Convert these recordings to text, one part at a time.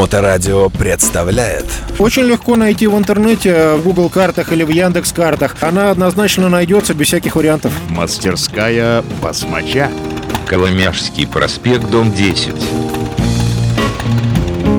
Моторадио представляет Очень легко найти в интернете, в Google картах или в Яндекс картах. Она однозначно найдется без всяких вариантов. Мастерская басмача. Коломяжский проспект, дом 10.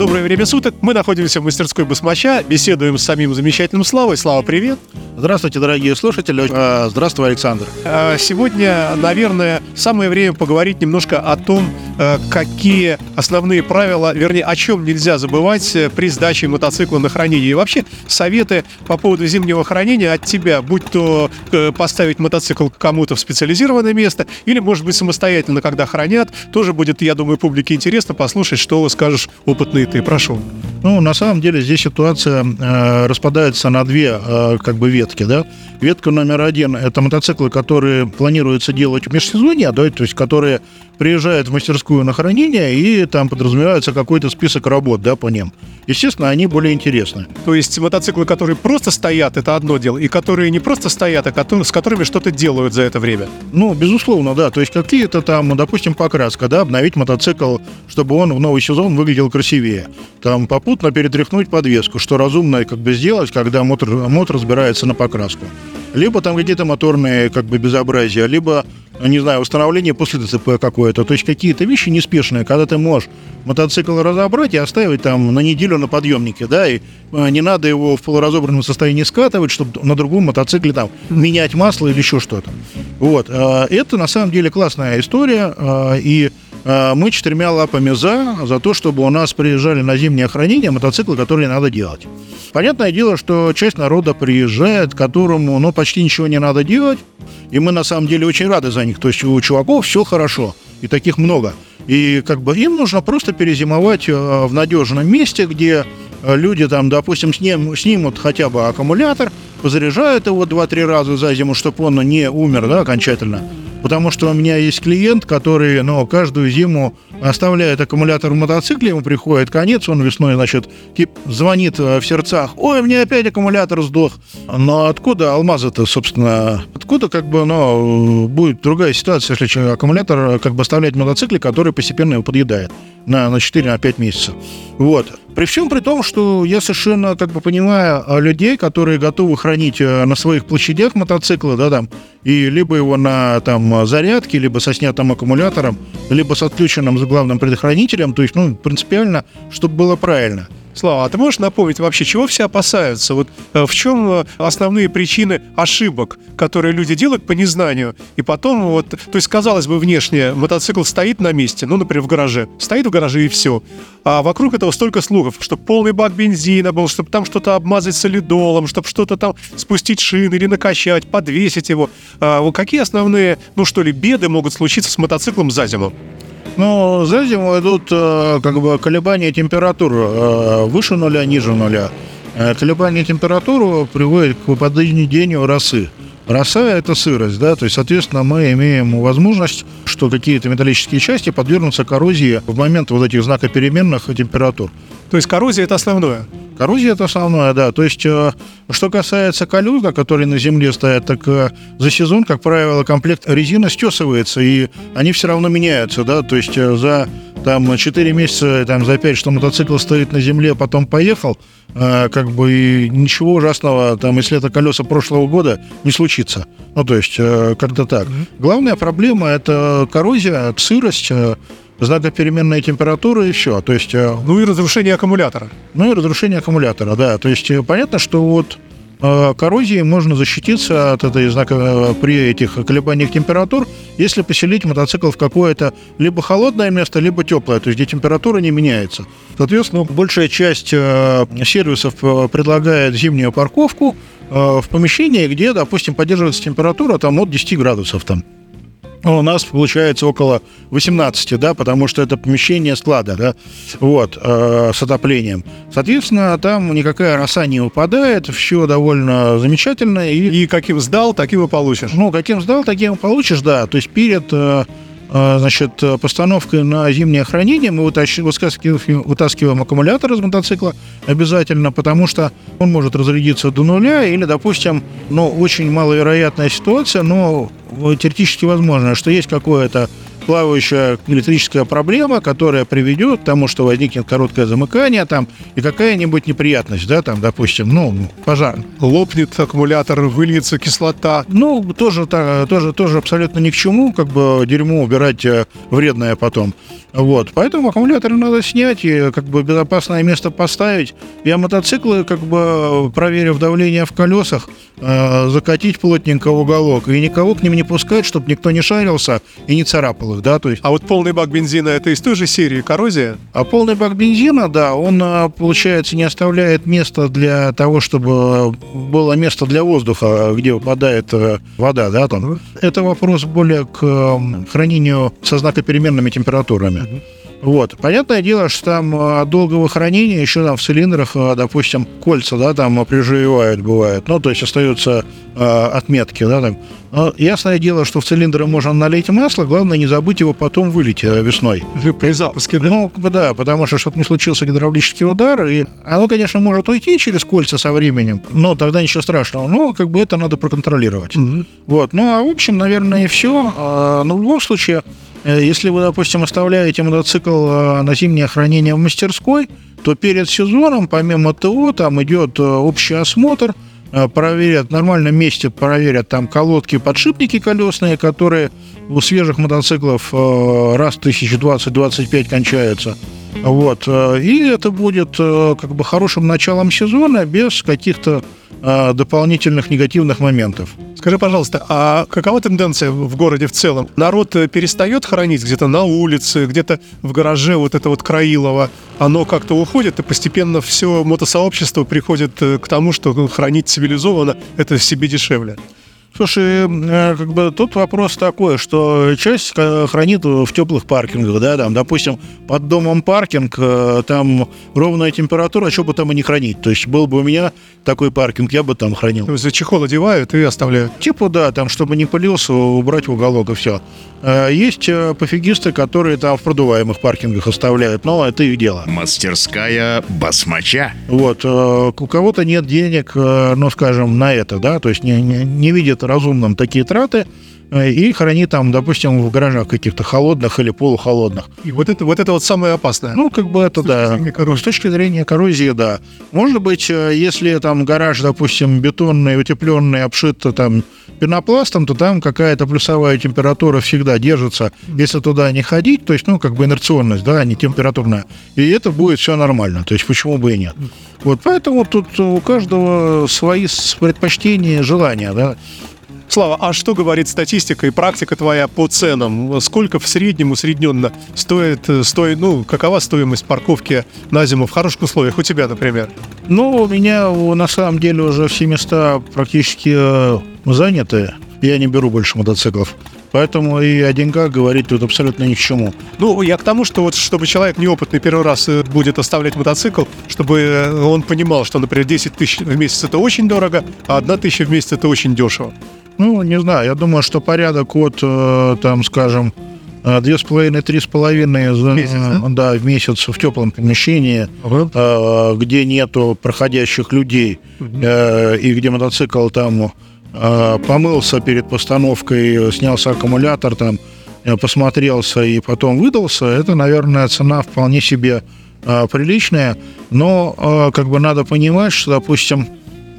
Доброе время суток. Мы находимся в мастерской Басмача, беседуем с самим замечательным Славой. Слава, привет. Здравствуйте, дорогие слушатели. А, Здравствуй, Александр. А, Сегодня, наверное, самое время поговорить немножко о том, э, какие основные правила, вернее, о чем нельзя забывать э, при сдаче мотоцикла на хранение. И вообще, советы по поводу зимнего хранения от тебя, будь то э, поставить мотоцикл кому-то в специализированное место, или, может быть, самостоятельно, когда хранят, тоже будет, я думаю, публике интересно послушать, что скажешь опытный ты. Прошу. Ну, на самом деле здесь ситуация э, распадается на две э, как бы ветки, да. Ветка номер один – это мотоциклы, которые планируется делать в межсезонье, да, то есть которые приезжают в мастерскую на хранение, и там подразумевается какой-то список работ, да, по ним. Естественно, они более интересны. То есть мотоциклы, которые просто стоят, это одно дело, и которые не просто стоят, а которые, с которыми что-то делают за это время. Ну, безусловно, да. То есть какие-то там, допустим, покраска, да, обновить мотоцикл, чтобы он в новый сезон выглядел красивее. Там попутно перетряхнуть подвеску, что разумно как бы сделать, когда мотор, мотор разбирается на покраску. Либо там какие-то моторные как бы безобразия, либо, не знаю, установление после ДЦП какое-то. То есть какие-то вещи неспешные, когда ты можешь мотоцикл разобрать и оставить там на неделю на подъемнике, да, и э, не надо его в полуразобранном состоянии скатывать, чтобы на другом мотоцикле там менять масло или еще что-то. Вот. э, Это на самом деле классная история, э, и мы четырьмя лапами за, за то, чтобы у нас приезжали на зимнее хранение мотоциклы, которые надо делать. Понятное дело, что часть народа приезжает, которому ну, почти ничего не надо делать, и мы на самом деле очень рады за них. То есть у чуваков все хорошо, и таких много. И как бы им нужно просто перезимовать э, в надежном месте, где э, люди там, допустим, сним, снимут хотя бы аккумулятор, позаряжают его 2-3 раза за зиму, чтобы он не умер да, окончательно. Потому что у меня есть клиент, который ну, каждую зиму оставляет аккумулятор в мотоцикле, ему приходит конец, он весной, значит, тип, звонит э, в сердцах, ой, мне опять аккумулятор сдох. Но откуда алмазы-то, собственно, откуда как бы, ну, будет другая ситуация, если человек аккумулятор э, как бы оставляет в мотоцикле, который постепенно его подъедает на, на 4-5 месяцев. Вот. При всем при том, что я совершенно как бы понимаю а, людей, которые готовы хранить э, на своих площадях мотоциклы, да, там, и либо его на там зарядке, либо со снятым аккумулятором, либо с отключенным главным предохранителем, то есть, ну, принципиально, чтобы было правильно. Слава, а ты можешь напомнить вообще, чего все опасаются? Вот э, в чем э, основные причины ошибок, которые люди делают по незнанию? И потом вот, то есть, казалось бы, внешне мотоцикл стоит на месте, ну, например, в гараже. Стоит в гараже и все. А вокруг этого столько слухов, чтобы полный бак бензина был, чтобы там что-то обмазать солидолом, чтобы что-то там спустить шины или накачать, подвесить его. А, какие основные, ну что ли, беды могут случиться с мотоциклом за зиму? Ну, за зиму идут э, как бы колебания температур э, выше нуля, ниже нуля. Э, Колебания температуры приводят к выпадению росы. Роса – это сырость, да, то есть, соответственно, мы имеем возможность, что какие-то металлические части подвергнутся коррозии в момент вот этих знакопеременных температур. То есть коррозия это основное. Коррозия это основное, да. То есть, э, что касается колюза, которые на земле стоят, так э, за сезон, как правило, комплект резины стесывается, и они все равно меняются, да. То есть, э, за там 4 месяца, там, за 5, что мотоцикл стоит на земле, потом поехал, э, как бы и ничего ужасного, там, если это колеса прошлого года, не случится. Ну, то есть, э, как-то так. Главная проблема – это коррозия, сырость, э, знакопеременная температура и все. То есть, э, Ну и разрушение аккумулятора. ну и разрушение аккумулятора, да. То есть э, понятно, что вот э, коррозией можно защититься от этой знака э, при этих колебаниях температур, если поселить мотоцикл в какое-то либо холодное место, либо теплое, то есть где температура не меняется. Соответственно, большая часть э, сервисов э, предлагает зимнюю парковку в помещении, где, допустим, поддерживается температура там от 10 градусов там. У нас получается около 18, да, потому что это помещение склада, да, вот, э, с отоплением. Соответственно, там никакая роса не упадает, все довольно замечательно. И, И каким сдал, таким и получишь. ну, каким сдал, таким и получишь, да. То есть перед э, э, значит, постановкой на зимнее хранение мы вытаскиваем, вытаскиваем аккумулятор из мотоцикла обязательно, потому что он может разрядиться до нуля или, допустим, ну, очень маловероятная ситуация, но теоретически возможно, что есть какое-то плавающая электрическая проблема, которая приведет к тому, что возникнет короткое замыкание там и какая-нибудь неприятность, да, там, допустим, ну, пожар. Лопнет аккумулятор, выльется кислота. Ну, тоже, тоже, тоже абсолютно ни к чему, как бы дерьмо убирать э, вредное потом. Вот, поэтому аккумуляторы надо снять и как бы безопасное место поставить. Я мотоциклы, как бы проверив давление в колесах, э, закатить плотненько в уголок и никого к ним не пускать, чтобы никто не шарился и не царапал их, да, то есть. А вот полный бак бензина это из той же серии коррозия? А полный бак бензина, да, он, э, получается, не оставляет места для того, чтобы было место для воздуха, где выпадает э, вода, да, там. Это вопрос более к э, хранению со знакопеременными температурами. Вот. Понятное дело, что там э, от долгого хранения еще там в цилиндрах, э, допустим, кольца, да, там приживают, бывает. Ну, то есть остаются э, отметки, да, там. Но ясное дело, что в цилиндры можно налить масло, главное не забыть его потом вылить э, весной. При запуске, да? Ну, да, потому что, чтобы не случился гидравлический удар, и оно, конечно, может уйти через кольца со временем, но тогда ничего страшного. Но, как бы, это надо проконтролировать. Вот. Ну, а в общем, наверное, и все. Но в любом случае, если вы, допустим, оставляете мотоцикл э, на зимнее хранение в мастерской, то перед сезоном, помимо ТО, там идет э, общий осмотр, э, проверят в нормальном месте, проверят там колодки, подшипники колесные, которые у свежих мотоциклов э, раз в 1020-25 кончаются. Вот. э, И это будет э, как бы хорошим началом сезона без каких-то дополнительных негативных моментов. Скажи, пожалуйста, а какова тенденция в городе в целом? Народ перестает хранить где-то на улице, где-то в гараже вот это вот Краилово, оно как-то уходит, и постепенно все мотосообщество приходит к тому, что ну, хранить цивилизованно это себе дешевле. Слушай, э, как бы тут вопрос такой, что часть хранит в теплых паркингах, да, там, допустим, под домом паркинг, э, там ровная температура, что бы там и не хранить. То есть был бы у меня такой паркинг, я бы там хранил. То есть чехол одевают и оставляют. Типа, да, там, чтобы не пылился, убрать в уголок и все. Есть э, пофигисты, которые там в продуваемых паркингах оставляют, но это их дело. Мастерская басмача. Вот, э, у кого-то нет денег, э, ну, скажем, на это, да, то есть не, не, не разумным такие траты э, и хранит там, допустим, в гаражах каких-то холодных или полухолодных. И вот это вот, это вот самое опасное. Ну, как бы это, да. зрения коррозии. С точки зрения коррозии, да. Может быть, э, если там гараж, допустим, бетонный, утепленный, обшит там пенопластом, то там какая-то плюсовая температура всегда держится. Если туда не ходить, то есть, ну, как бы инерционность, да, а не температурная. И это будет все нормально. То есть, почему бы и нет. Вот поэтому тут у каждого свои с- предпочтения, желания, да. Слава, а что говорит статистика и практика твоя по ценам? Сколько в среднем усредненно стоит, э, стоит, ну, какова стоимость парковки на зиму в хороших условиях у тебя, например? Ну, у меня на самом деле уже все места практически э, заняты. Я не беру больше мотоциклов. Поэтому и о деньгах говорить тут абсолютно ни к чему. Ну, я к тому, что вот чтобы человек неопытный первый раз э, будет оставлять мотоцикл, чтобы он понимал, что, например, 10 тысяч в месяц это очень дорого, а 1 тысяча в месяц это очень дешево. Ну, не знаю, я думаю, что порядок от, э, там, скажем, э, две с половиной, три с половиной да? в месяц в теплом помещении, э, где нету проходящих людей э, и где мотоцикл там помылся перед постановкой, снялся аккумулятор там, посмотрелся и потом выдался, это, наверное, цена вполне себе приличная, но как бы надо понимать, что, допустим,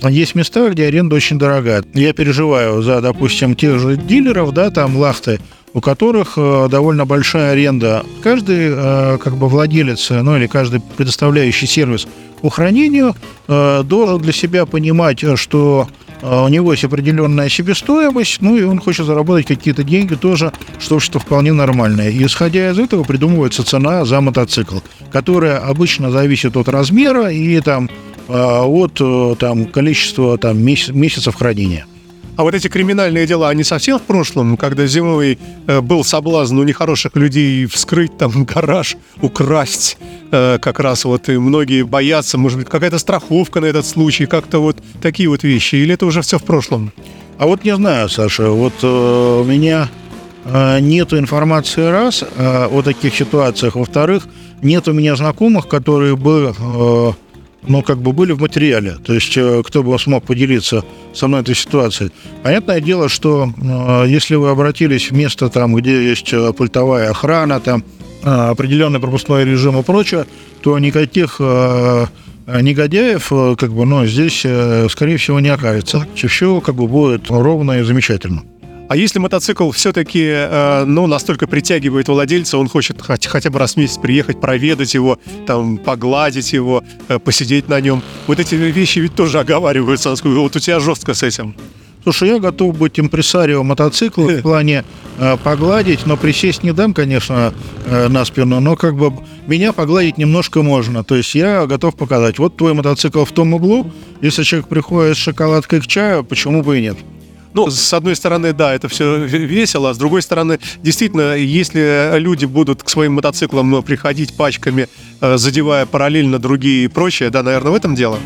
есть места, где аренда очень дорогая. Я переживаю за, допустим, тех же дилеров, да, там лахты, у которых э, довольно большая аренда. Каждый э, как бы владелец, ну или каждый предоставляющий сервис по хранению э, должен для себя понимать, что у него есть определенная себестоимость, ну и он хочет заработать какие-то деньги тоже, что, что вполне нормальное. И исходя из этого придумывается цена за мотоцикл, которая обычно зависит от размера и там от э, там, количества там, меся- месяцев хранения. А вот эти криминальные дела, они совсем в прошлом, когда зимой э, был соблазн у нехороших людей вскрыть там гараж, украсть, э, как раз вот и многие боятся, может быть, какая-то страховка на этот случай, как-то вот такие вот вещи, или это уже все в прошлом? А вот не знаю, Саша, вот э, у меня э, нету информации раз э, о таких ситуациях. Во-вторых, нет у меня знакомых, которые бы э, ну, как бы были в материале. То есть, э, кто бы смог поделиться со мной этой ситуацией. Понятное дело, что э, если вы обратились в место, там, где есть э, пультовая охрана, там, определенный пропускной режим и прочее, то никаких негодяев, как бы, ну, здесь, скорее всего, не окажется. Все, как бы, будет ровно и замечательно. А если мотоцикл все-таки, э, ну, настолько притягивает владельца, он хочет хоть, хотя бы раз в месяц приехать, проведать его, там, погладить его, э, посидеть на нем. Вот эти вещи ведь тоже оговариваются. Вот у тебя жестко с этим. Слушай, я готов быть импресарио мотоцикла в плане э, погладить, но присесть не дам, конечно, э, на спину, но как бы меня погладить немножко можно. То есть я готов показать, вот твой мотоцикл в том углу, если человек приходит с шоколадкой к чаю, почему бы и нет? Ну, с одной стороны, да, это все весело, а с другой стороны, действительно, если люди будут к своим мотоциклам ну, приходить пачками, э, задевая параллельно другие и прочее, да, наверное, в этом дело.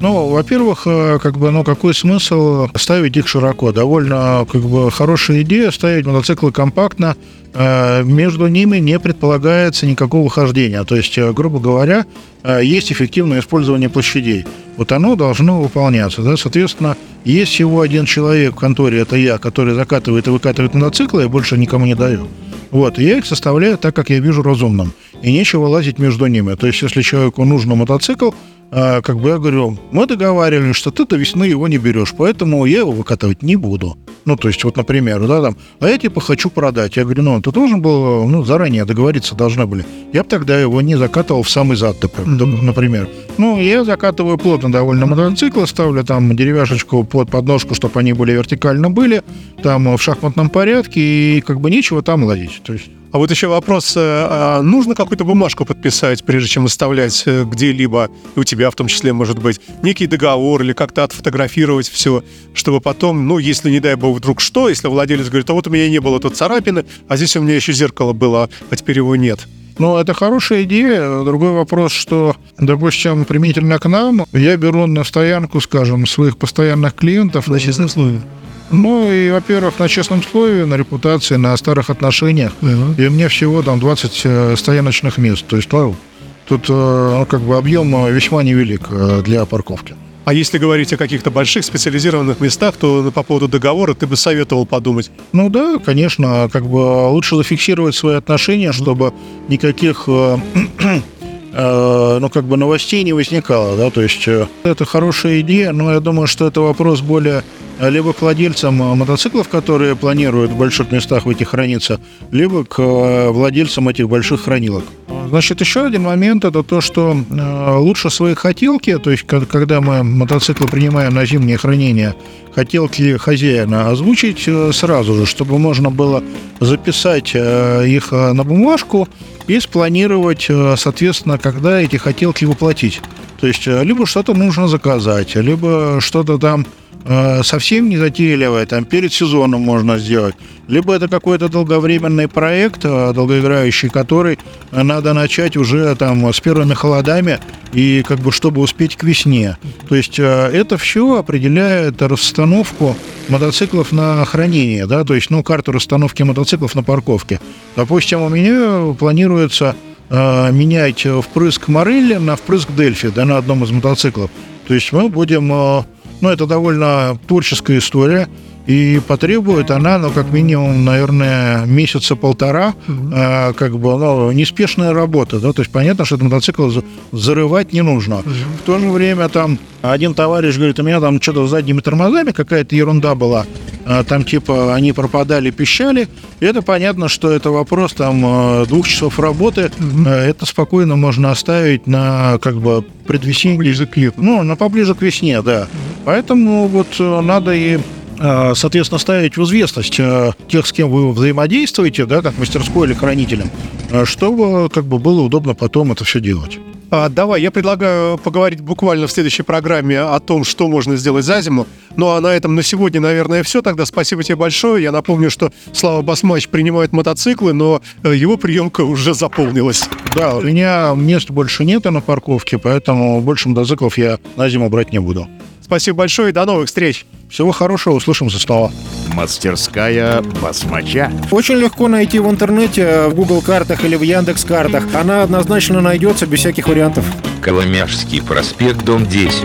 Ну, во-первых, э, как бы, ну, какой смысл ставить их широко? Довольно, как бы, хорошая идея ставить мотоциклы компактно, э, между ними не предполагается никакого хождения. То есть, э, грубо говоря, есть эффективное использование площадей. Вот оно должно выполняться. Да? Соответственно, есть всего один человек в конторе, это я, который закатывает и выкатывает мотоциклы, я больше никому не даю. Вот, я их составляю так, как я вижу разумным. И нечего лазить между ними. То есть, если человеку нужен мотоцикл, а, как бы я говорю, мы договаривались, что ты-то весны его не берешь, поэтому я его выкатывать не буду. Ну, то есть, вот, например, да, там, а я типа хочу продать. Я говорю, ну, ты должен был, ну, заранее договориться должны были. Я бы тогда его не закатывал в самый зад, например. Ну, я закатываю плотно довольно мотоциклы, ставлю там деревяшечку под подножку, чтобы они были вертикально были, там в шахматном порядке, и как бы нечего там лазить. То есть а вот еще вопрос, э, а нужно какую-то бумажку подписать, прежде чем выставлять э, где-либо, у тебя в том числе, может быть, некий договор или как-то отфотографировать все, чтобы потом, ну, если, не дай бог, вдруг что, если владелец говорит, а вот у меня не было тут царапины, а здесь у меня еще зеркало было, а теперь его нет. Ну, это хорошая идея. Другой вопрос, что, допустим, применительно к нам, я беру на стоянку, скажем, своих постоянных клиентов. На честном слове. Ну, и, во-первых, на честном слове, на репутации, на старых отношениях. Uh-huh. И у меня всего там 20 э, стояночных мест. То есть, тут э, ну, как бы объем э, весьма невелик для парковки. А если говорить о каких-то больших специализированных местах, то по поводу договора ты бы советовал подумать. Ну да, конечно, как бы лучше зафиксировать свои отношения, чтобы никаких ну, как бы новостей не возникало, да, то есть это хорошая идея, но я думаю, что это вопрос более либо к владельцам э, мотоциклов, которые планируют в больших местах выйти храниться, либо к э, владельцам этих больших хранилок. Значит, еще один момент это то, что э, лучше свои хотелки, то есть когда мы мотоциклы принимаем на зимнее хранение, хотелки хозяина озвучить сразу же, чтобы можно было записать их на бумажку и спланировать, соответственно, когда эти хотелки воплотить. То есть либо что-то нужно заказать, либо что-то там Э, совсем не затейливое, там перед сезоном можно сделать, либо это какой-то долговременный проект, э, долгоиграющий, который надо начать уже там с первыми холодами и как бы чтобы успеть к весне. То есть э, это все определяет расстановку мотоциклов на хранение, да, то есть ну карту расстановки мотоциклов на парковке. Допустим, у меня планируется менять впрыск Морелли на впрыск Дельфи, да, на одном из мотоциклов. То есть мы будем ну, это довольно творческая история. И потребует она, ну, как минимум, наверное, месяца полтора, э, как бы, ну, неспешная работа, да, то есть понятно, что этот мотоцикл зарывать не нужно. В то же время там один товарищ говорит, у меня там что-то с задними тормозами какая-то ерунда была, э, там типа они пропадали, пищали, и это понятно, что это вопрос там э, двух часов работы, это спокойно можно оставить на, как бы, предвесенье. Ближе к лету. Ну, на поближе к весне, да. Поэтому вот э, надо и Э, соответственно, ставить в известность э, тех, с кем вы взаимодействуете, да, как мастерской или хранителем, чтобы как бы было удобно потом это все делать. А, давай, я предлагаю поговорить буквально в следующей программе о том, что можно сделать за зиму. Ну а на этом на сегодня, наверное, все. Тогда спасибо тебе большое. Я напомню, что Слава Басмач принимает мотоциклы, но его приемка уже заполнилась. Да, у меня мест больше нет на парковке, поэтому больше мотоциклов я на зиму брать не буду. Спасибо большое и до новых встреч. Всего хорошего, услышимся снова. Мастерская басмача. Очень легко найти в интернете, в Google картах или в Яндекс картах. Она однозначно найдется без всяких вариантов. Коломяжский проспект, дом 10.